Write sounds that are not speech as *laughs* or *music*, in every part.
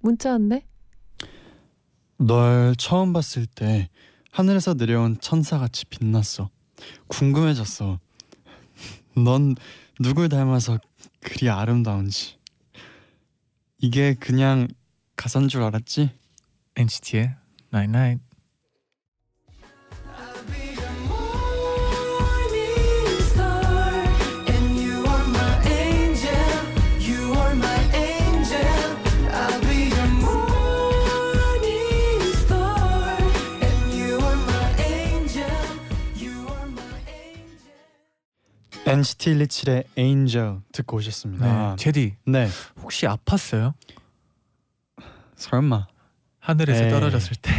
문자 왔네. 널 처음 봤을 때 하늘에서 내려온 천사같이 빛났어. 궁금해졌어. *laughs* 넌 누굴 닮아서 그리 아름다운지. 이게 그냥 가사인 줄 알았지? NCT의 Night Night. NCT 127의 Angel 듣고 오셨습니다. 네. 재디 네. 혹시 아팠어요? 설마. 하늘에서 에이. 떨어졌을 때.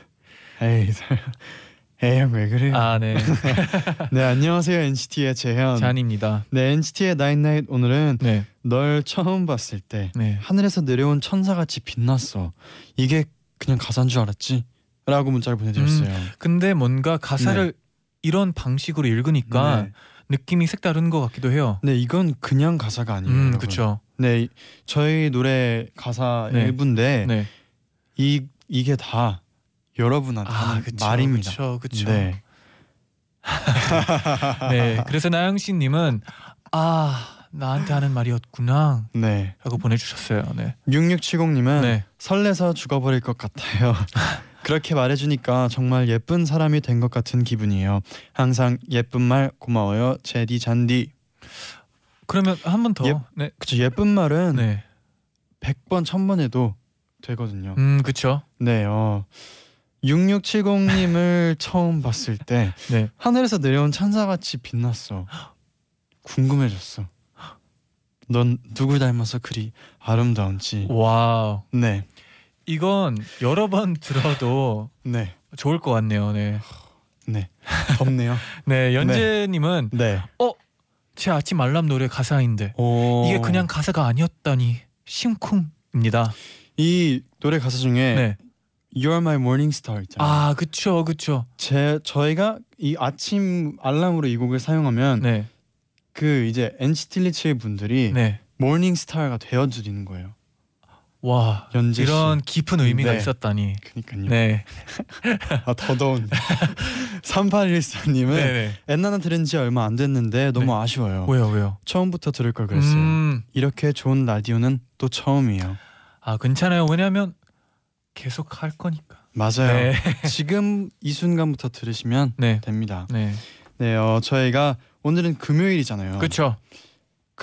*laughs* 에이, 설. 에이 형 왜 그래요? 아 네. *laughs* 네 안녕하세요 NCT의 재현. 쟈니입니다. 네 NCT의 night night 오늘은 네. 널 처음 봤을 때 네. 하늘에서 내려온 천사같이 빛났어. 이게 그냥 가사인 줄 알았지? 라고 문자를 보내드렸어요. 근데 뭔가 가사를 이런 방식으로 읽으니까 네. 느낌이 색다른 것 같기도 해요. 네, 이건 그냥 가사가 아니에요. 음. 그렇죠. 네, 이- 저희 노래 가사 네. 일부인데 네. 이 이게 다 여러분한테 아, 그쵸, 말입니다. 그쵸, 그쵸. 네, *laughs* 네. 그래서 나영 씨님은 아 나한테 하는 말이었구나. 네. 라고 보내주셨어요. 네. 6670님은 네. 설레서 죽어버릴 것 같아요. *laughs* 그렇게 말해주니까 정말 예쁜 사람이 된 것 같은 기분이에요. 항상 예쁜 말 고마워요, 재디 쟌디. 그러면 한 번 더. 예. 네. 그쵸 예쁜 말은 네. 100번 1000번 해도 되거든요. 음, 그쵸. 네, 어 6670님을 처음 봤을 때 네. 하늘에서 내려온 천사같이 빛났어. 궁금해졌어. 넌 누굴 닮아서 그리 아름다운지. 와우. 네, 이건 여러 번 들어도 *laughs* 네, 좋을 것 같네요. 네. 네. 덥네요. *laughs* 네, 연재 님은 네. 제 아침 알람 노래 가사인데 오. 이게 그냥 가사가 아니었다니 심쿵입니다. 이 노래 가사 중에 네. You're My Morning Star 있잖아요. 아, 그쵸, 그쵸. 제 저희가 이 아침 알람으로 이 곡을 사용하면 네, 그 이제 NCT 127 분들이 네. morning star가 되어 드리는 거예요. 와, 연재 씨. 이런 깊은 의미가 네. 있었다니. 그니까요. 네, *laughs* 아, 더 더운데. 3814님은 네, 네. 엔나나 들은 지 얼마 안 됐는데 너무 네. 아쉬워요. 왜요, 왜요? 처음부터 들을 걸 그랬어요. 음, 이렇게 좋은 라디오는 또 처음이에요. 아, 괜찮아요. 왜냐하면 계속 할 거니까. 맞아요. 네, *laughs* 지금 이 순간부터 들으시면 네, 됩니다. 네. 네, 어, 저희가 오늘은 금요일이잖아요. 그쵸.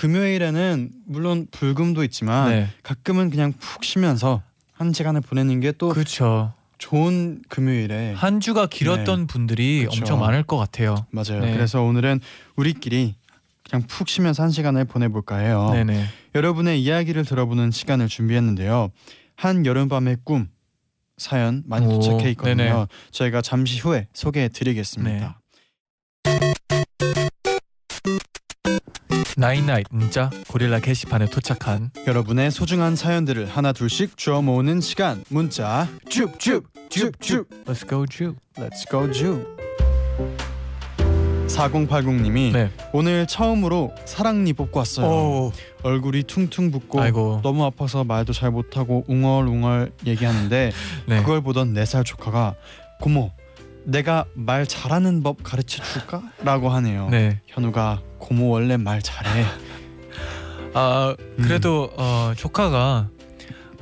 금요일에는 물론 불금도 있지만 네, 가끔은 그냥 푹 쉬면서 한 시간을 보내는 게 또 그쵸. 좋은 금요일에 한 주가 길었던 분들이 네. 그쵸. 엄청 많을 것 같아요. 맞아요. 네. 그래서 오늘은 우리끼리 그냥 푹 쉬면서 한 시간을 보내볼까 해요. 네, 네. 여러분의 이야기를 들어보는 시간을 준비했는데요. 한 여름밤의 꿈 사연 많이 오, 도착해 있거든요. 네네. 저희가 잠시 후에 소개해 드리겠습니다. 나인나잇 문자 고릴라 게시판에 도착한 여러분의 소중한 사연들을 하나 둘씩 주워 모으는 시간 문자 줍줍 Let's go Ju. Let's go 줍 4080님이 네. 오늘 처음으로 사랑니 뽑고 왔어요. 오. 얼굴이 퉁퉁 붓고 아이고. 너무 아파서 말도 잘 못하고 웅얼웅얼 얘기하는데 *laughs* 네. 그걸 보던 네살 조카가 고모 내가 말 잘하는 법 가르쳐 줄까? 라고 하네요. 네. 현우가 고모 원래 말 잘해. 아 그래도 어, 조카가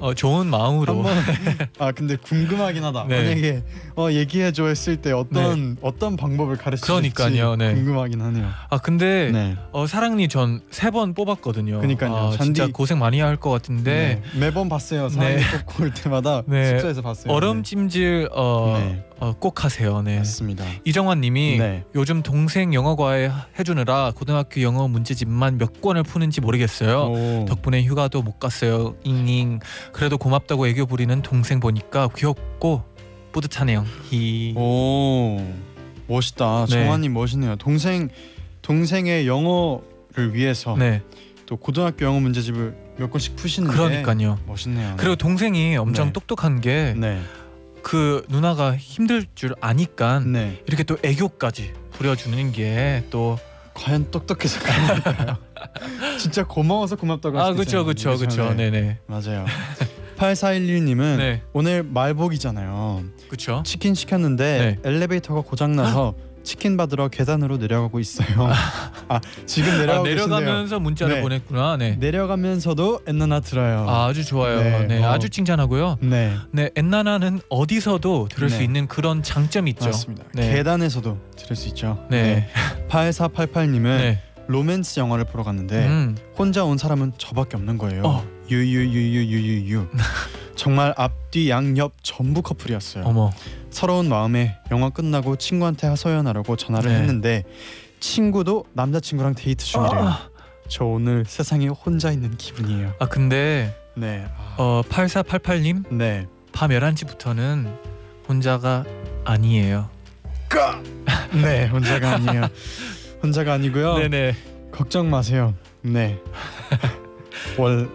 어, 좋은 마음으로 한번 *laughs* 아 근데 궁금하긴 하다. 네. 만약에 어 얘기해줘 했을 때 어떤 어떤 방법을 가르쳐 줄지 그러니까요, 네. 궁금하긴 하네요. 아 근데 네. 어, 사랑니 전 세 번 뽑았거든요. 그러니까요. 아, 잔디- 진짜 고생 많이 할 것 같은데 네. 매번 봤어요. 사람이 네. 뽑고 올 때마다 *laughs* 네. 숙소에서 봤어요. 얼음 찜질 어, 네. 어, 꼭 하세요. 네. 맞습니다. 이정환님이 네. 요즘 동생 영어 과외 해주느라 고등학교 영어 문제집만 몇 권을 푸는지 모르겠어요. 오. 덕분에 휴가도 못 갔어요. 잉잉. 그래도 고맙다고 애교 부리는 동생 보니까 귀엽고 뿌듯하네요. 히. 오 멋있다. 네. 정환님 멋있네요. 동생 동생의 영어를 위해서 네. 또 고등학교 영어 문제집을 몇 권씩 푸시는 게 그러니까요. 멋있네요. 그리고 동생이 엄청 네. 똑똑한 게그 네. 누나가 힘들 줄 아니까 네. 이렇게 또 애교까지 부려주는 게 또 과연 똑똑해서 그런가요? *laughs* 진짜 고마워서 고맙다고 아 그렇죠 그렇죠. 그렇죠 네. 네네 맞아요. 8411님은 네 오늘 말복이잖아요. 그렇죠 치킨 시켰는데 엘리베이터가 고장 나서 치킨 받으러 계단으로 내려가고 있어요. 아 지금 아, 내려가고 계신데요. 내려가면서 문자를 네. 보냈구나 네 내려가면서도 엔나나 들어요. 아, 아주 좋아요 네, 네, 어. 아주 칭찬하고요 네 네 엔나나는 어디서도 들을 수 네. 있는 그런 장점이 있죠 맞습니다. 네. 계단에서도 들을 수 있죠. 네. *laughs* 8488님은 네. 로맨스 영화를 보러 갔는데 음. 혼자 온 사람은 저밖에 없는 거예요. 어. 유유유유유유유. *laughs* 정말 앞뒤 양옆 전부 커플이었어요. 어머 서러운 마음에 영화 끝나고 친구한테 하소연하라고 전화를 네. 했는데 친구도 남자친구랑 데이트 중이래요. 아, 저 오늘 세상에 혼자 있는 기분이에요. 아 근데 네. 아, 어 8488님 네. 밤 11시부터는 혼자가 아니에요 네, 혼자가 아니에요. 혼자가 아니고요. *laughs* 네네 걱정 마세요. 네. *laughs* 월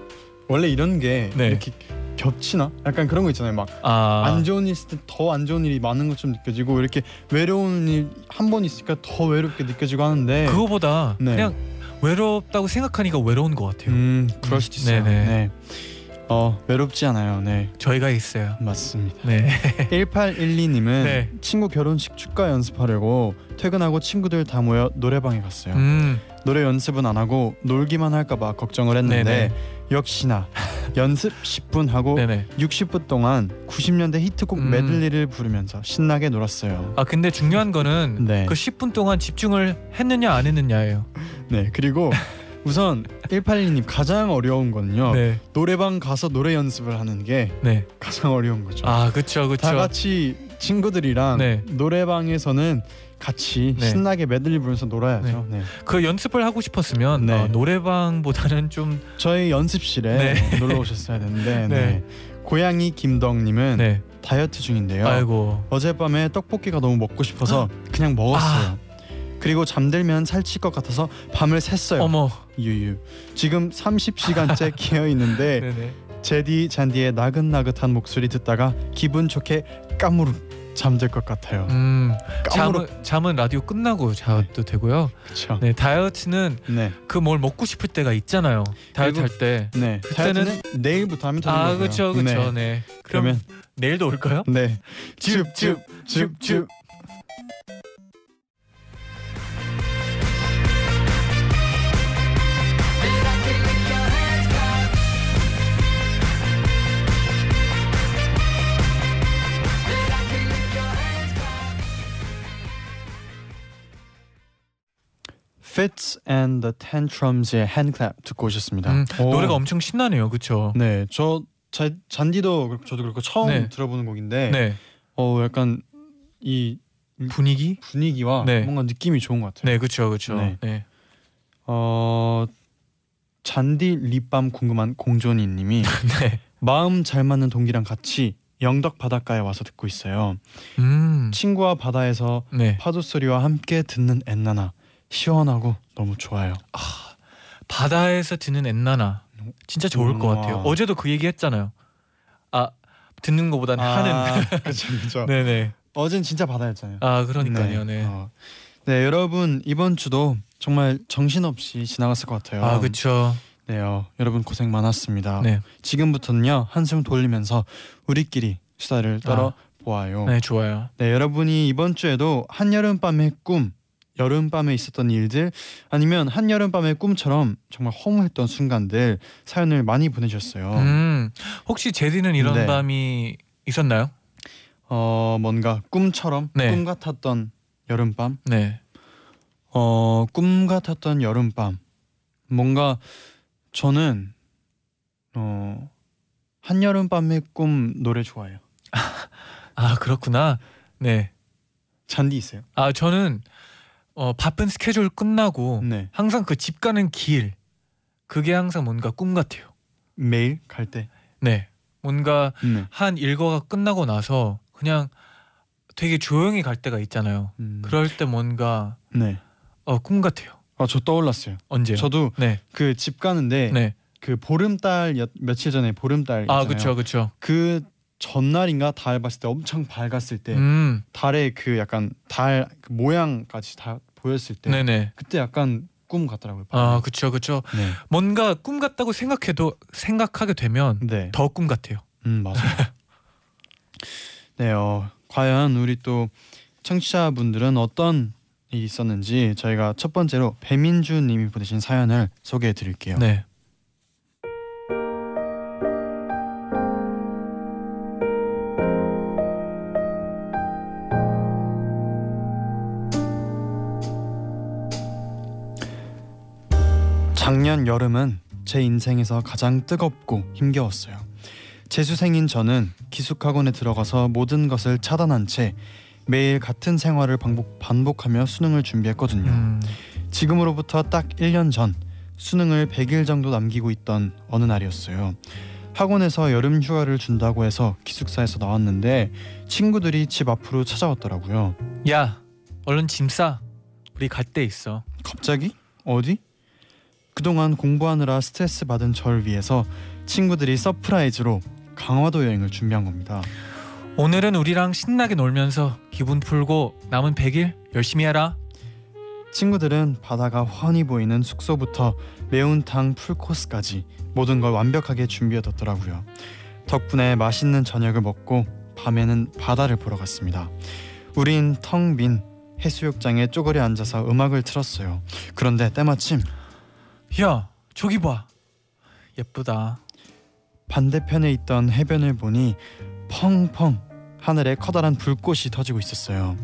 원래 이런 게 네. 이렇게 겹치나? 약간 그런 거 있잖아요. 막 안 아 좋은 일 있을 때 더 안 좋은 일이 많은 것처럼 느껴지고 이렇게 외로운 일 한 번 있으니까 더 외롭게 느껴지고 하는데 그거보다 네. 그냥 외롭다고 생각하니까 외로운 것 같아요 음 그럴 수도 있어요. 네네. 네. 어 외롭지 않아요. 네 저희가 있어요 맞습니다. 네 *laughs* 1812님은 네. 친구 결혼식 축가 연습하려고 퇴근하고 친구들 다 모여 노래방에 갔어요. 음, 노래 연습은 안 하고 놀기만 할까봐 걱정을 했는데 네네. 역시나 연습 10분 하고 네네 60분 동안 90년대 히트곡 음. 메들리를 부르면서 신나게 놀았어요. 아 근데 중요한 거는 네. 그 10분 동안 집중을 했느냐 안 했느냐예요 네 그리고 *laughs* 우선 182님 가장 어려운 거는요 네 노래방 가서 노래 연습을 하는 게 네. 가장 어려운 거죠. 아 그쵸 그쵸 다 같이 친구들이랑 네. 노래방에서는 같이 네. 신나게 메들리 부르면서 놀아야죠. 네. 그 연습을 하고 싶었으면 네. 어, 노래방보다는 좀 저희 연습실에 네. *laughs* 놀러 오셨어야 되는데 네. 네. 고양이 김덕님은 네. 다이어트 중인데요. 아이고 어젯밤에 떡볶이가 너무 먹고 싶어서 그냥 먹었어요. 그리고 잠들면 살찔 것 같아서 밤을 샜어요. 어머 유유. 지금 30시간째 깨어 *laughs* 있는데 제디 잔디의 나긋나긋한 목소리 듣다가 기분 좋게 까무룩 잠들 것 같아요. 음 까무룩 잠은 잠은 라디오 끝나고 자도 되고요 그렇죠. 네 다이어트는 네. 그뭘 먹고 싶을 때가 있잖아요 다이어트 그리고- 할때 네. 그때는- 내일부터 하면 되는 아 거고요. 그쵸 그쵸 네. 네, 그럼 그러면 내일도 올까요? 네. 줍. Fits and the Tantrums의 Handclap 듣고 오셨습니다. 음, 오. 노래가 엄청 신나네요 그쵸? 네, 저 자, 잔디도 그렇고 저도 그렇고 처음 네. 들어보는 곡인데 네 어 약간 이 분위기? 분위기와 네. 뭔가 느낌이 좋은 것 같아요. 네 그쵸 그쵸 네. 네. 어 잔디 립밤 궁금한 공존이님이 *laughs* 네. 마음 잘 맞는 동기랑 같이 영덕 바닷가에 와서 듣고 있어요. 음. 친구와 바다에서 네. 파도 소리와 함께 듣는 엔나나 시원하고 너무 좋아요. 바다에서 듣는 엔나나 진짜 좋을 것. 같아요. 어제도 그 얘기 했잖아요. 아 듣는 것보다는 하는. 그렇죠, *laughs* 그렇죠. 네네. 어젠 진짜 바다였잖아요. 아 그러니까요. 네. 어. 네, 여러분 이번 주도 정말 정신없이 지나갔을 것 같아요. 아 그쵸. 네요. 여러분 고생 많았습니다. 네. 지금부터는요 한숨 돌리면서 우리끼리 수다를 떨어 보아요. 네. 네 좋아요. 여러분이 이번 주에도 한여름 밤의 꿈, 여름 밤에 있었던 일들 아니면 한여름 밤의 꿈처럼 정말 허무했던 순간들 사연을 많이 보내주셨어요. 음 혹시 제디는 이런 네. 밤이 있었나요? 어 뭔가 꿈처럼 네. 꿈 같았던 여름밤, 네. 어꿈 같았던 여름밤. 뭔가 저는 어 한여름 밤의 꿈 노래 좋아해요. *laughs* 아 그렇구나. 네. 잔디 있어요? 아 저는 어 바쁜 스케줄 끝나고 네. 항상 그 집 가는 길 그게 항상 뭔가 꿈 같아요. 매일 갈 때. 네. 뭔가 네. 한 일과가 끝나고 나서 그냥 되게 조용히 갈 때가 있잖아요. 음. 그럴 때 뭔가 네. 어 꿈 같아요. 아, 저 떠올랐어요. 언제요? 저도 네. 그 집 가는데 네. 그 보름달 여- 며칠 전에 보름달 아. 그렇죠, 그렇죠. 그 전날인가 달 봤을 때 엄청 밝았을 때 음, 달의 그 약간 달 그 모양까지 다 보였을 때 네, 네. 그때 약간 꿈 같더라고요. 아 그렇죠, 그렇죠. 네. 뭔가 꿈 같다고 생각해도 생각하게 되면 네. 더 꿈 같아요. 음 맞아요. *laughs* 네, 어, 과연 우리 또 청취자분들은 어떤 일이 있었는지 저희가 첫 번째로 배민주님이 보내신 사연을 소개해 드릴게요. 네. 작년 여름은 제 인생에서 가장 뜨겁고 힘겨웠어요. 재수생인 저는 기숙학원에 들어가서 모든 것을 차단한 채 매일 같은 생활을 반복, 반복 하며 수능을 준비했거든요. 음, 지금으로부터 딱 1년 전 수능을 100일 정도 남기고 있던 어느 날이었어요. 학원에서 여름 휴가를 준다고 해서 기숙사에서 나왔는데 친구들이 집 앞으로 찾아왔더라고요. 야, 얼른 짐 싸. 우리 갈 데 있어. 갑자기? 어디? 그동안 공부하느라 스트레스 받은 절 위해서 친구들이 surprise로 강화도 여행을 준비한 겁니다. 오늘은 우리랑 신나게 놀면서 기분 풀고 남은 100일 열심히 해라. 친구들은 바다가 훤히 보이는 숙소부터 매운탕 풀코스까지 모든 걸 완벽하게 준비해뒀더라고요. 덕분에 맛있는 저녁을 먹고 밤에는 바다를 보러 갔습니다. 우린 텅 빈 해수욕장에 쪼그려 앉아서 음악을 틀었어요. 그런데 때마침 야, 저기 봐. 예쁘다. 반대편에 있던 해변을 보니 펑펑 하늘에 커다란 불꽃이 터지고 있었어요.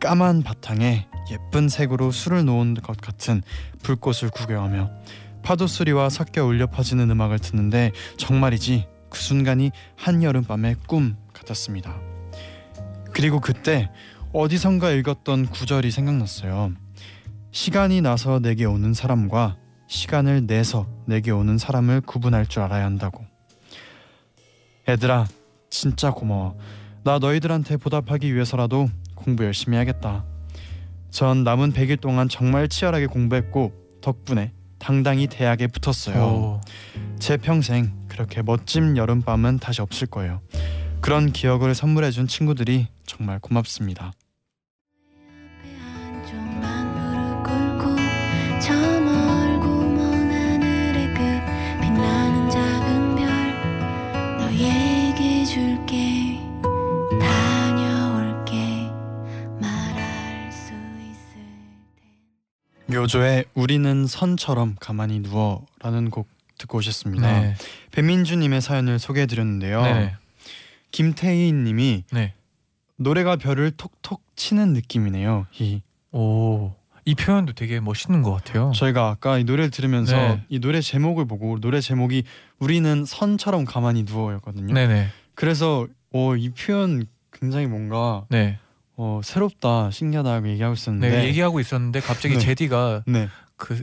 까만 바탕에 예쁜 색으로 술을 놓은 것 같은 불꽃을 구경하며 파도 소리와 섞여 울려 퍼지는 음악을 듣는데 정말이지 그 순간이 한여름 밤의 꿈 같았습니다. 그리고 그때 어디선가 읽었던 구절이 생각났어요. 시간이 나서 내게 오는 사람과 시간을 내서 내게 오는 사람을 구분할 줄 알아야 한다고. 애들아, 진짜 고마워. 나 너희들한테 보답하기 위해서라도 공부 열심히 해야겠다. 전 남은 100일 동안 정말 치열하게 공부했고 덕분에 당당히 대학에 붙었어요. 오, 제 평생 그렇게 멋진 여름밤은 다시 없을 거예요. 그런 기억을 선물해준 친구들이 정말 고맙습니다. 텐 묘조의 우리는 선처럼 가만히 누워라는 곡 듣고 오셨습니다. 네. 배민주님의 사연을 소개해드렸는데요. 네. 김태희님이 네. 노래가 별을 톡톡 치는 느낌이네요. 히. 오, 이 표현도 되게 멋있는 것 같아요. 저희가 아까 이 노래를 들으면서 네. 이 노래 제목을 보고 노래 제목이 우리는 선처럼 가만히 누워였거든요. 네, 네. 그래서 어, 이 표현 굉장히 뭔가 네. 어, 새롭다, 신기하다고 얘기하고 있었는데 네, 얘기하고 있었는데 갑자기 *laughs* 네. 제디가 네. 그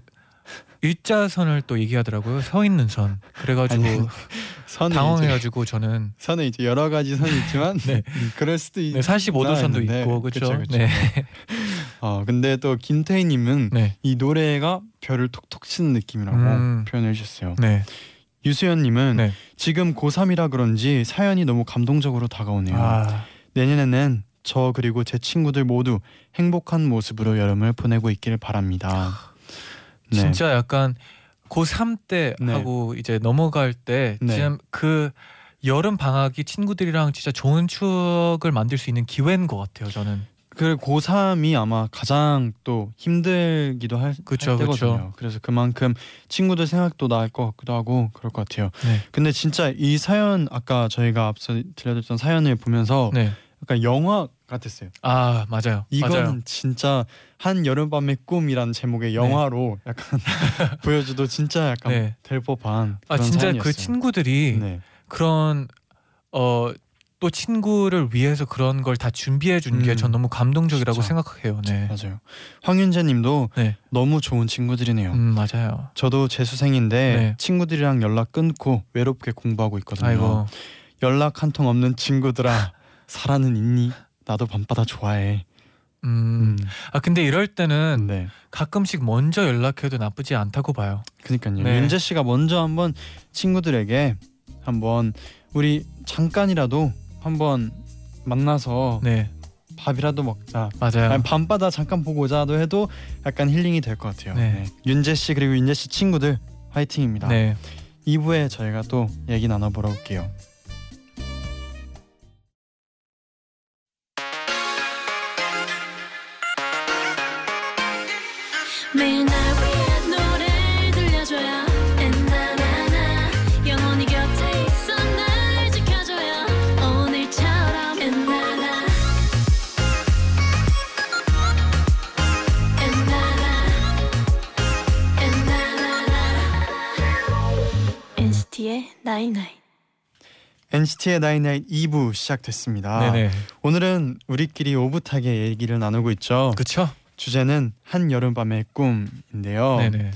일자선을 또 얘기하더라고요. 서 있는 선. 그래가지고 아니, 선은 이제, 당황해가지고 저는 선은 이제 여러 가지 선이 있지만 *laughs* 네. 음, 그럴 수도 있. 네, 45도 선도 있는데, 있고 그렇죠. 네. *laughs* 어, 근데 또 김태희님은 네. 이 노래가 별을 톡톡 치는 느낌이라고 음. 표현해 주셨어요. 네. 유수연님은 네. 지금 고3이라 그런지 사연이 너무 감동적으로 다가오네요. 아, 내년에는 저 그리고 제 친구들 모두 행복한 모습으로 여름을 보내고 있길 바랍니다. 네. 진짜 약간 고3 때 네. 하고 이제 넘어갈 때 네. 지금 그 여름 방학이 친구들이랑 진짜 좋은 추억을 만들 수 있는 기회인 것 같아요. 저는. 그 고3이 아마 가장 또 힘들기도 할, 그쵸, 할 때거든요. 그쵸. 그래서 그만큼 친구들 생각도 나을 것 같기도 하고 그럴 것 같아요. 네. 근데 진짜 이 사연 아까 저희가 앞서 들려드렸던 사연을 보면서 네. 약간 영화 같았어요. 아 맞아요. 이거는 맞아요. 진짜 한 여름밤의 꿈이라는 제목의 영화로 약간 *laughs* 보여줘도 진짜 약간 네. 될 법한 아 진짜 사연이었어요. 그 친구들이 네. 그런 어 또 친구를 위해서 그런 걸 다 준비해 준게 음. 전 너무 감동적이라고 진짜. 생각해요. 네. 맞아요. 황윤재님도 네. 너무 좋은 친구들이네요. 음 맞아요. 저도 재수생인데 네. 친구들이랑 연락 끊고 외롭게 공부하고 있거든요. 아이고. 연락 한 통 없는 친구들아 *laughs* 살아는 있니? 나도 밤바다 좋아해. 음. 음. 아 근데 이럴 때는 네. 가끔씩 먼저 연락해도 나쁘지 않다고 봐요. 그러니까요. 네. 윤재 씨가 먼저 한번 친구들에게 한번 우리 잠깐이라도 한번 만나서 네. 밥이라도 먹자. 맞아요. 아니, 밤바다 잠깐 보고 오자도 해도 약간 힐링이 될 것 같아요. 네. 네. 윤재 씨 그리고 윤재 씨 친구들 화이팅입니다. 네. 2부에 저희가 또 얘기 나눠보러 올게요. night night NCT의 나인나잇 2부 시작됐습니다. 네네. 오늘은 우리끼리 오붓하게 얘기를 나누고 있죠. 그쵸? 주제는 한 여름밤의 꿈인데요. 네네.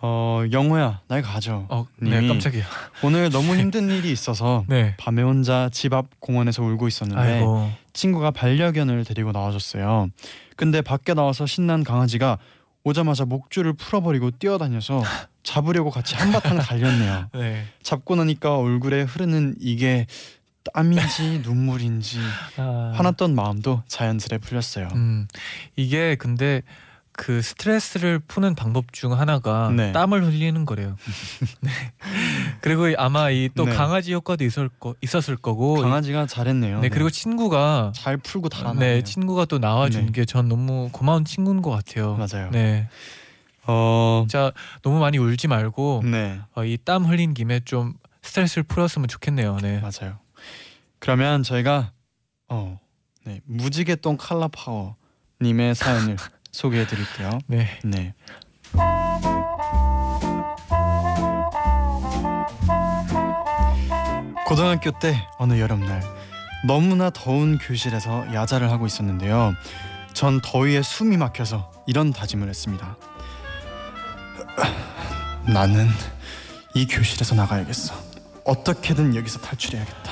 어 영호야 날 가져. 어, 네 님이 깜짝이야. 오늘 너무 *laughs* 힘든 일이 있어서 네. 밤에 혼자 집 앞 공원에서 울고 있었는데 아이고. 친구가 반려견을 데리고 나와줬어요. 근데 밖에 나와서 신난 강아지가 오자마자 목줄을 풀어버리고 뛰어다녀서 잡으려고 같이 한바탕 달렸네요. *laughs* 네. 잡고 나니까 얼굴에 흐르는 이게 땀인지 *laughs* 눈물인지 아. 화났던 마음도 자연스레 풀렸어요. 음. 이게 근데 그 스트레스를 푸는 방법 중 하나가 네. 땀을 흘리는 거래요. *laughs* 네. 그리고 아마 이 또 네. 강아지 효과도 있을 거 있었을 거고. 강아지가 잘했네요. 네, 그리고 친구가 잘 풀고 달아나네요. 네, 친구가 또 나와준 네. 게전 너무 고마운 친구인 것 같아요. 맞아요. 네, 어, 진짜 너무 많이 울지 말고 네 어, 이땀 흘린 김에 좀 스트레스를 풀었으면 좋겠네요. 네, 맞아요. 그러면 저희가 어, 네 무지개똥 칼라 파워 님의 사연을 *laughs* 소개해 드릴게요. 네, 네. 고등학교 때 어느 여름날 너무나 더운 교실에서 야자를 하고 있었는데요. 전 더위에 숨이 막혀서 이런 다짐을 했습니다. 나는 이 교실에서 나가야겠어. 어떻게든 여기서 탈출해야겠다.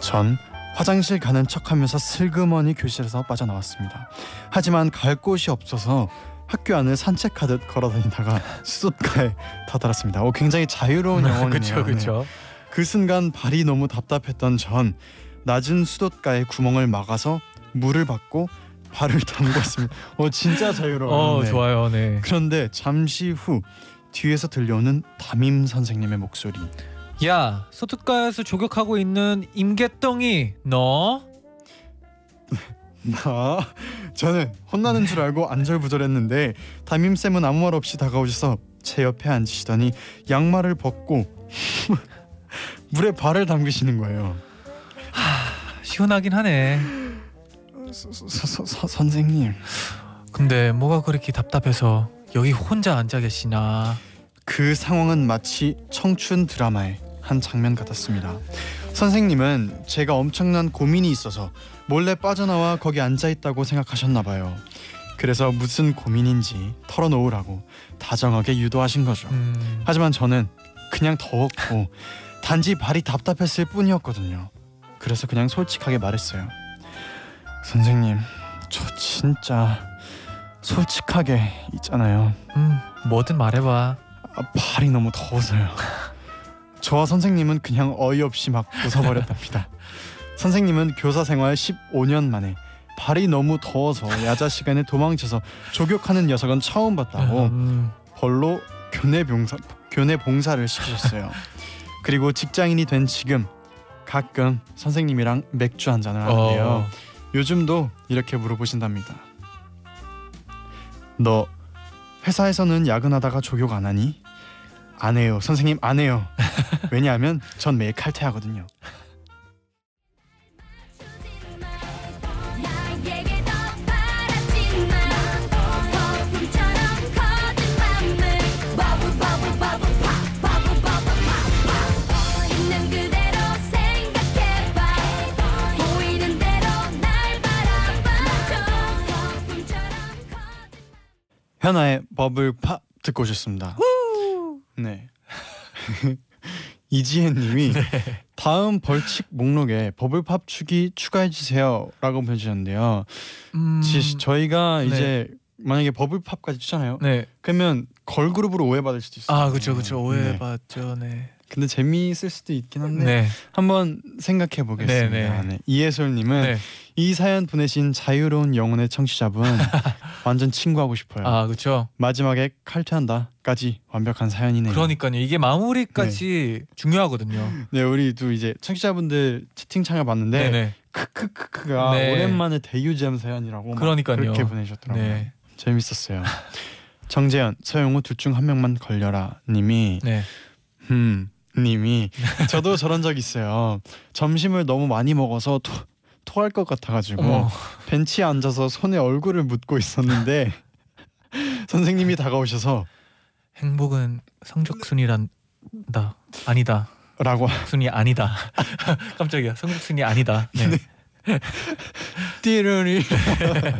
전 화장실 가는 척하면서 슬그머니 교실에서 빠져나왔습니다. 하지만 갈 곳이 없어서 학교 안을 산책하듯 걸어다니다가 *laughs* 수도가에 다다랐습니다. 오, 굉장히 자유로운 영혼이네요. 그렇죠, 그렇죠. 그 순간 발이 너무 답답했던 전 낮은 수도가에 구멍을 막아서 물을 받고 발을 *laughs* 담궜습니다. 어 진짜 자유로워요. 어, 네. 좋아요. 네. 그런데 잠시 후 뒤에서 들려오는 담임 선생님의 목소리. 야, 소특가에서 조격하고 있는 임개덩이, 너? *laughs* 나 저는 혼나는 줄 알고 안절부절했는데 담임 쌤은 아무 말 없이 다가오셔서 제 옆에 앉으시더니 양말을 벗고 *laughs* 물에 발을 담그시는 거예요. 시원하긴 하네. 서, 서, 서, 서, 선생님 근데 뭐가 그렇게 답답해서 여기 혼자 앉아 계시나? 그 상황은 마치 청춘 드라마의 한 장면 같았습니다. 선생님은 제가 엄청난 고민이 있어서 몰래 빠져나와 거기 앉아 있다고 생각하셨나 봐요. 그래서 무슨 고민인지 털어놓으라고 다정하게 유도하신 거죠. 음, 하지만 저는 그냥 더웠고 단지 발이 답답했을 뿐이었거든요. 그래서 그냥 솔직하게 말했어요. 선생님, 저 진짜 솔직하게 있잖아요. 음, 뭐든 말해봐. 아, 발이 너무 더워서요. 저와 선생님은 그냥 어이없이 막 웃어버렸답니다. *laughs* 선생님은 교사 생활 15년 만에 발이 너무 더워서 야자 시간에 도망쳐서 조격하는 녀석은 처음 봤다고 음, 벌로 교내 봉사 교내 봉사를 시키셨어요. *laughs* 그리고 직장인이 된 지금 가끔 선생님이랑 맥주 한 잔을 하는데요. 어, 요즘도 이렇게 물어보신답니다. 너 회사에서는 야근하다가 조교 안 하니? 안 해요. 선생님 안 해요. 왜냐하면 전 매일 칼퇴하거든요. 현아의 버블 팝 듣고 오셨습니다. 네. *laughs* 이지혜님이 네. 다음 벌칙 목록에 버블팝 축이 추가해 주세요라고 보내주셨는데요. 음, 지- 저희가 네. 이제 만약에 버블팝까지 추잖아요. 네. 그러면 걸그룹으로 오해받을 수도 있어요. 아 그렇죠 그렇죠 네. 오해받죠 네. 근데 재미있을 수도 있긴 한데 네. 한번 생각해 보겠습니다. 네, 네. 네. 이예솔님은 네. 이 사연 보내신 자유로운 영혼의 청취자분 *laughs* 완전 친구하고 싶어요. 아 그렇죠. 마지막에 칼퇴한다까지 완벽한 사연이네요. 그러니까요. 이게 마무리까지 중요하거든요. 네, 우리도 이제 청취자분들 채팅창을 봤는데 네네. 크크크크가 네. 오랜만에 대유잼 사연이라고 막 그러니까요. 그렇게 보내셨더라고요. 네. 재밌었어요. 정재현, 서영우 둘 중 한 명만 걸려라 님이 네. 음 님이 저도 저런 적 있어요. 점심을 너무 많이 먹어서 토, 토할 것 같아가지고 어머. 벤치에 앉아서 손에 얼굴을 묻고 있었는데 *laughs* 선생님이 다가오셔서 행복은 성적 순위란다. 아니다. 라고 순위 아니다. *laughs* 깜짝이야. 성적 순위 아니다. 네. 띠르니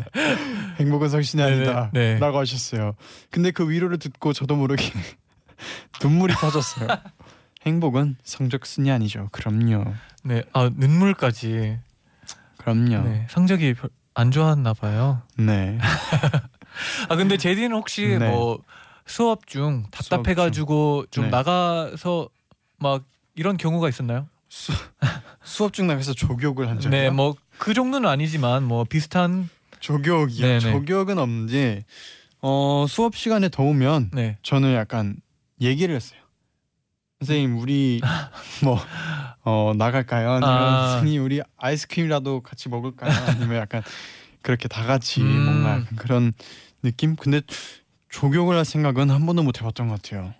*laughs* 행복은 성신이 네, 아니다 네, 네. 라고 하셨어요. 근데 그 위로를 듣고 저도 모르게 눈물이 터졌어요. 행복은 성적순이 아니죠. 그럼요. 네. 아 눈물까지. 그럼요. 네. 네. 성적이 별- 안 좋았나 봐요. *laughs* 아 근데 제디는 혹시 네. 뭐 수업 중 답답해가지고 좀 네. 나가서 막 이런 경우가 있었나요? 수, *laughs* 수업 중 나가서 조교를 한 적이요? 네, 뭐 그 정도는 아니지만 뭐 비슷한 조교이요. 네, 네. 조교는 없는지 어 수업 시간에 더우면 네. 저는 약간 얘기를 했어요. 선생님 우리 *laughs* 뭐 어 나갈까요? 아니면 아. 선생님 우리 아이스크림이라도 같이 먹을까요? 아니면 약간 그렇게 다 같이 음. 뭔가 그런 느낌? 근데 조교를 할 생각은 한 번도 못 해봤던 것 같아요.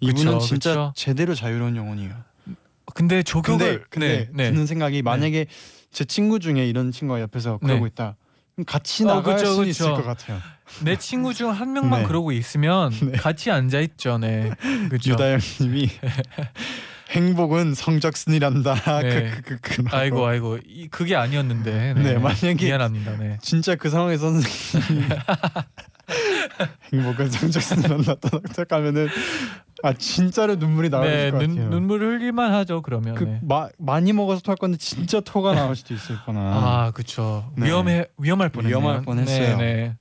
이분은 그쵸, 진짜 그쵸. 제대로 자유로운 영혼이에요. 근데 근데 조교를 근데 네, 네. 드는 생각이 만약에 제 친구 중에 이런 친구가 옆에서 그러고 네. 있다. 같이 어, 나갈 그쵸, 수. 있을 것 같아요. 내 친구 중 한 명만 네. 그러고 있으면 네. 같이 앉아 있죠. 네. 그렇죠. 유다영님이 *laughs* 행복은 성적순이란다. 네. 크크크크. 아이고 아이고 이, 그게 아니었는데. 네. 네, 만약에- 미안합니다. 네. 진짜 그 상황에 선생님이 *laughs* 행복은 성적순이란다 딱딱하면은 아 진짜로 눈물이 나올 네, 것 눈, 같아요. 눈물을 흘릴만 하죠. 그러면. 그 네. 마, 많이 먹어서 토할 건데 진짜 토가 나올 수도 있을 거나. 아, 그렇죠. 네. 위험해 위험할 뻔했네요. 위험할 뻔했어요. 네, 네.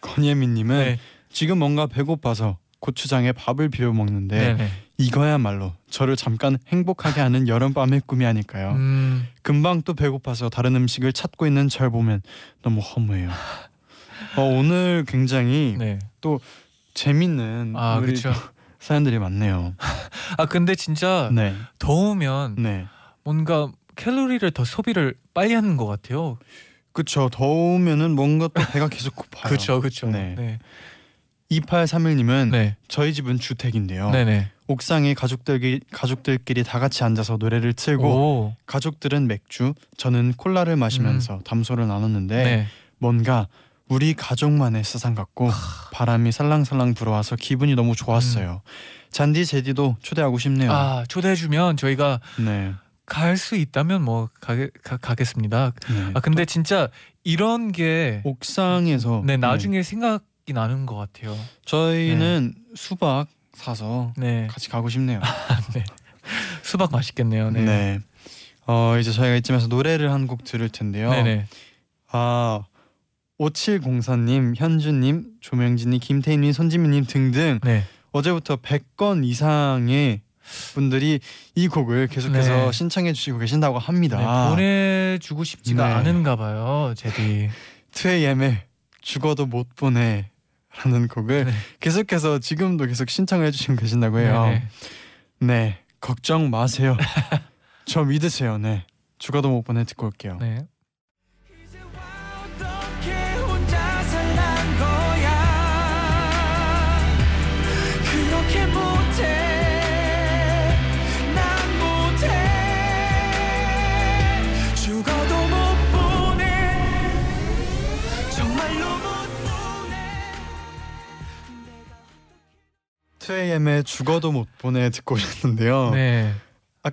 권예민님은 네. 지금 뭔가 배고파서 고추장에 밥을 비벼 먹는데 네, 네. 이거야말로 저를 잠깐 행복하게 하는 여름밤의 꿈이 아닐까요? 음, 금방 또 배고파서 다른 음식을 찾고 있는 절 보면 너무 허무해요. 어, 오늘 굉장히 네. 재밌는 아. *laughs* 사연들이 많네요. 아, 근데 진짜 네, 더우면 네, 뭔가 칼로리를 더 소비를 빨리 하는 것 같아요. 그렇죠. 더우면은 뭔가 또 배가 계속 고파요. *laughs* 그렇죠, 그렇죠. 네. 네, 2831님은 네, 저희 집은 주택인데요. 네, 네. 옥상에 가족들끼리 가족들끼리 다 같이 앉아서 노래를 틀고 오, 가족들은 맥주, 저는 콜라를 마시면서 담소를 나눴는데 음. 네. 뭔가 우리 가족만의 세상 같고 바람이 살랑살랑 불어와서 기분이 너무 좋았어요. 잔디 제디도 초대하고 싶네요. 음. 아, 초대해 주면 저희가 네. 갈 수 있다면 뭐 가게 가, 가겠습니다. 네. 아, 근데 진짜 이런 게 옥상에서 네, 나중에 생각이 나는 것 같아요. 저희는 수박 사서 네. 같이 가고 싶네요. *laughs* 수박 맛있겠네요. 네. 네. 어 이제 저희가 이쯤에서 노래를 한 곡 들을 텐데요. 네, 네. 아 5704님, 현주님, 조명진님, 김태희님, 손지민님 등등 네. 어제부터 100건 이상의 분들이 이 곡을 계속해서 네. 신청해 주시고 계신다고 합니다. 네, 보내주고 싶지가 네. 않은가 봐요, 제디. 2AM의 죽어도 못 보내 라는 곡을 네. 계속해서 지금도 계속 신청해 주시고 계신다고 해요. 네, 네, 네. 걱정 마세요. *laughs* 저 믿으세요. 네. 죽어도 못 보내 듣고 올게요. 네. 2AM의 죽어도 못 보내 듣고 오셨는데요. 네. 아,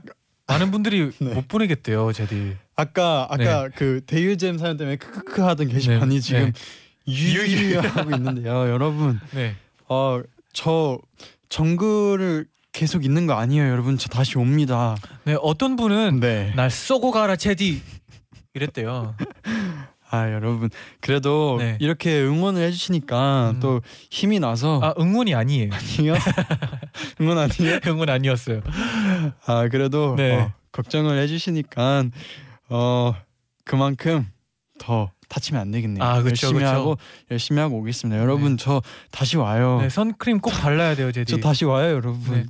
많은 분들이 *laughs* 네. 못 보내겠대요, 제디. 아까 아까 그 대유잼 사연 때문에 크크크 하던 게시판이 네, 지금 네. 유유하고 있는데요, *laughs* 여러분. 네. 어, 저 정글을 계속 있는 거 아니에요, 여러분. 저 다시 옵니다. 네 어떤 분은 네. 날 쏘고 가라 제디 이랬대요. *laughs* 아, 여러분. 그래도 네. 이렇게 응원을 해주시니까 음. 또 힘이 나서 아 응원이 아니에요. 아니요. *laughs* 응원 아니에요? *laughs* 응원 아니었어요. 아, 그래도 네. 어, 걱정을 해주시니까 어 그만큼 더 다치면 안 되겠네요. 아, 그쵸, 열심히 그쵸. 하고 열심히 하고 오겠습니다. 여러분 저 다시 와요. 네, 선크림 꼭 발라야 돼요 제디. 저 다시 와요, 여러분. 네.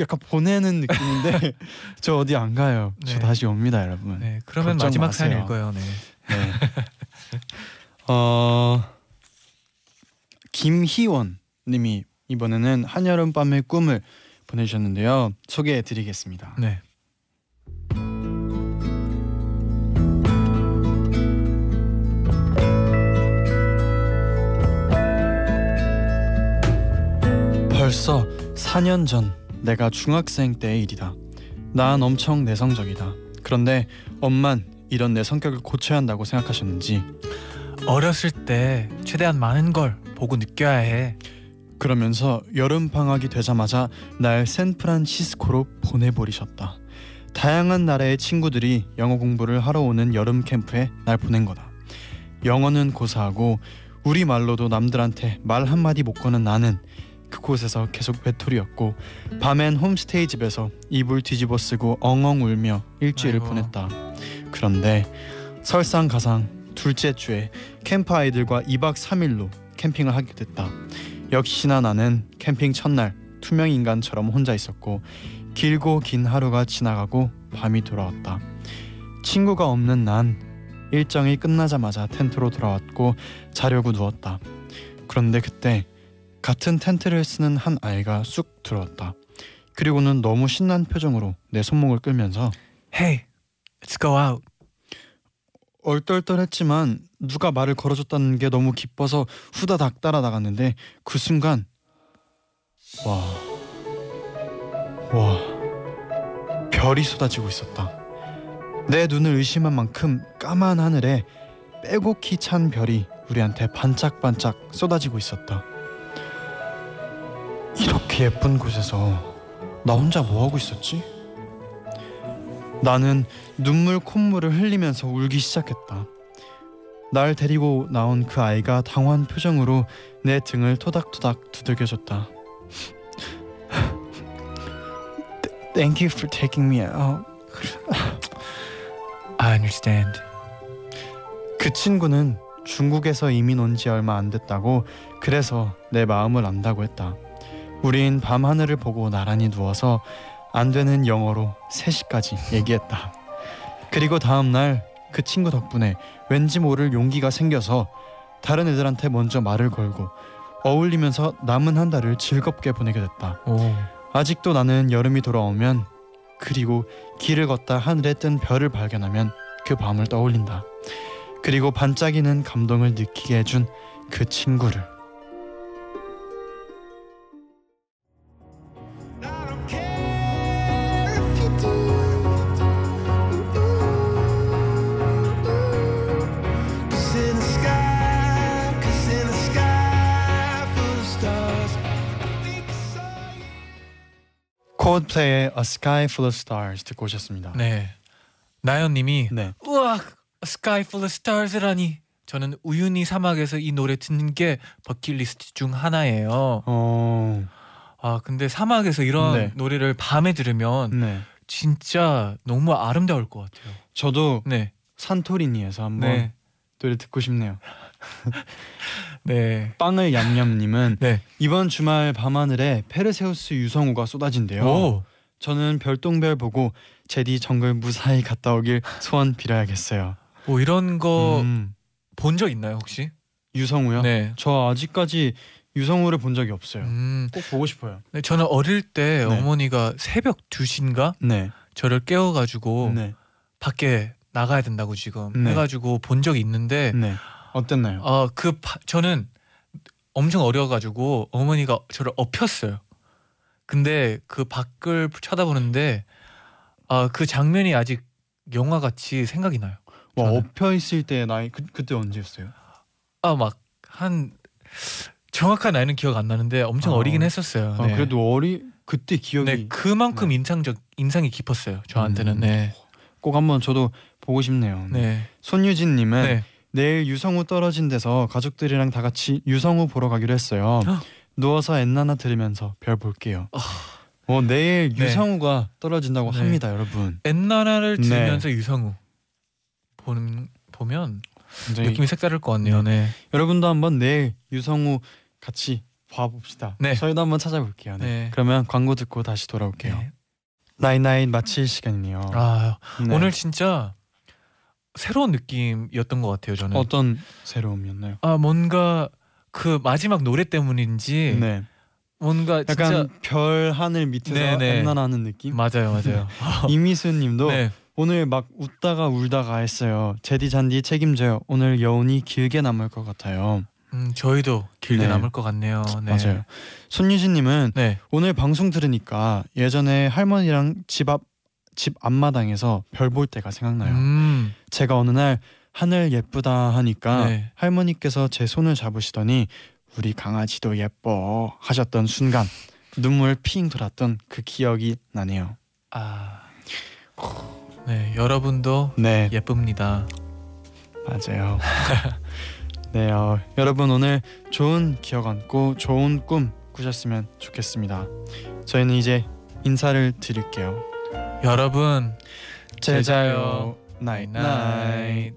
약간 보내는 느낌인데 *laughs* 저 어디 안 가요. 저 네. 다시 옵니다, 여러분. 네 그러면 마지막 마세요. 사연 읽어요. 네. 네. 어 김희원 님이 이번에는 한여름 밤의 꿈을 보내주셨는데요. 소개해 드리겠습니다. 네. 벌써 4년 전 내가 중학생 때의 일이다. 난 엄청 내성적이다. 그런데 엄만 이런 내 성격을 고쳐야 한다고 생각하셨는지 어렸을 때 최대한 많은 걸 보고 느껴야 해. 그러면서 여름 방학이 되자마자 날 샌프란시스코로 보내버리셨다. 다양한 나라의 친구들이 영어 공부를 하러 오는 여름 캠프에 날 보낸 거다. 영어는 고사하고 우리 말로도 남들한테 말 한마디 못 거는 나는 그곳에서 계속 외톨이였고 밤엔 홈스테이 집에서 이불 뒤집어 쓰고 엉엉 울며 일주일을 아이고. 보냈다. 그런데 설상가상 둘째 주에 캠프 아이들과 2박 3일로 캠핑을 하게 됐다. 역시나 나는 캠핑 첫날 투명 인간처럼 혼자 있었고 길고 긴 하루가 지나가고 밤이 돌아왔다. 친구가 없는 난 일정이 끝나자마자 텐트로 돌아왔고 자려고 누웠다. 그런데 그때 같은 텐트를 쓰는 한 아이가 쑥 들어왔다. 그리고는 너무 신난 표정으로 내 손목을 끌면서 Hey, let's go out. 얼떨떨했지만 누가 말을 걸어줬다는 게 너무 기뻐서 후다닥 따라 나갔는데 그 순간 와, 와, 별이 쏟아지고 있었다. 내 눈을 의심한 만큼 까만 하늘에 빼곡히 찬 별이 우리한테 반짝반짝 쏟아지고 있었다. 이렇게 예쁜 곳에서 나 혼자 뭐 하고 있었지? 나는 눈물 콧물을 흘리면서 울기 시작했다. 날 데리고 나온 그 아이가 당황한 표정으로 내 등을 토닥토닥 두들겨줬다. Thank you for taking me out. I understand. 그 친구는 중국에서 이민 온 지 얼마 안 됐다고 그래서 내 마음을 안다고 했다. 우린 밤 하늘을 보고 나란히 누워서 안 되는 영어로 3시까지 얘기했다. 그리고 다음 날 그 친구 덕분에 왠지 모를 용기가 생겨서 다른 애들한테 먼저 말을 걸고 어울리면서 남은 한 달을 즐겁게 보내게 됐다. 오. 아직도 나는 여름이 돌아오면 그리고 길을 걷다 하늘에 뜬 별을 발견하면 그 밤을 떠올린다. 그리고 반짝이는 감동을 느끼게 해준 그 친구를 코드플레이의 A Sky Full of Stars 듣고 오셨습니다. 네. 나연님이 네. 우와, A Sky Full of Stars라니. 저는 우유니 사막에서 이 노래 듣는 게 버킷리스트 중 하나예요. 어, 아 근데 사막에서 이런 네. 노래를 밤에 들으면 네. 진짜 너무 아름다울 것 같아요. 저도 네, 산토리니에서 한번 네, 노래 듣고 싶네요. *laughs* 네, 빵을 얌얌님은 네. 이번 주말 밤하늘에 페르세우스 유성우가 쏟아진대요. 오, 저는 별똥별 보고 제디 정글 무사히 갔다 오길 소원 빌어야겠어요. 뭐 이런 거 본적 음, 있나요 혹시? 유성우요? 네. 저 아직까지 유성우를 본 적이 없어요. 음, 꼭 보고 싶어요. 네, 저는 어릴 때 네. 어머니가 새벽 2시인가 네. 저를 깨워가지고 네. 밖에 나가야 된다고 지금 네. 해가지고 본 적이 있는데 네. 어땠나요? 아그 저는 엄청 어려가지고 어머니가 저를 엎혔어요. 근데 그 밖을 쳐다보는데 아그 장면이 아직 영화 같이 생각이 나요. 와 저는. 엎혀 있을 때 나이 그, 그때 언제였어요? 아 막 한 정확한 나이는 기억 안 나는데 엄청 아. 어리긴 했었어요. 아, 네. 그래도 어리 그때 기억이 네, 그만큼 네. 인상적 인상이 깊었어요. 저한테는. 음. 네. 꼭 한번 저도 보고 싶네요. 네. 손유진 님은 네. 내일 유성우 떨어진 데서 가족들이랑 다 같이 유성우 보러 가기로 했어요. 헉. *gasps* 누워서 엔나나 들으면서 별 볼게요. 아. 어, 내일 네. 유성우가 떨어진다고 네. 합니다, 여러분. 엔나나를 네. 들으면서 유성우 보는 보면 굉장히 느낌이 색다를 것 같네요. 네. 여러분도 한번 내일 유성우 같이 봐봅시다. 네. 저희도 한번 찾아볼게요. 네. 네. 그러면 광고 듣고 다시 돌아올게요. 네. 나인나인 마칠 시간이네요. 아 네. 오늘 진짜 새로운 느낌이었던 것 같아요. 저는. 어떤 새로움이었나요? 아 뭔가 그 마지막 노래 때문인지 네. 뭔가 약간 진짜 별 하늘 밑에서 네, 네. 하는 느낌? 맞아요, 맞아요. *laughs* 이미수님도 네. 오늘 막 웃다가 울다가 했어요. 제디 잔디 책임져요. 오늘 여운이 길게 남을 것 같아요. 음, 저희도 길게 네. 남을 것 같네요. 네. 맞아요. 손유진님은 네. 오늘 방송 들으니까 예전에 할머니랑 집 앞 집 앞마당에서 별 볼 때가 생각나요. 음, 제가 어느 날 하늘 예쁘다 하니까 네. 할머니께서 제 손을 잡으시더니 우리 강아지도 예뻐 하셨던 순간 눈물 핑 돌았던 그 기억이 나네요. 아, 네, 여러분도 네, 예쁩니다. 맞아요. *laughs* 네, 어, 여러분 오늘 좋은 기억 안고 좋은 꿈 꾸셨으면 좋겠습니다. 저희는 이제 인사를 드릴게요. 여러분 제자요. 나잇 나잇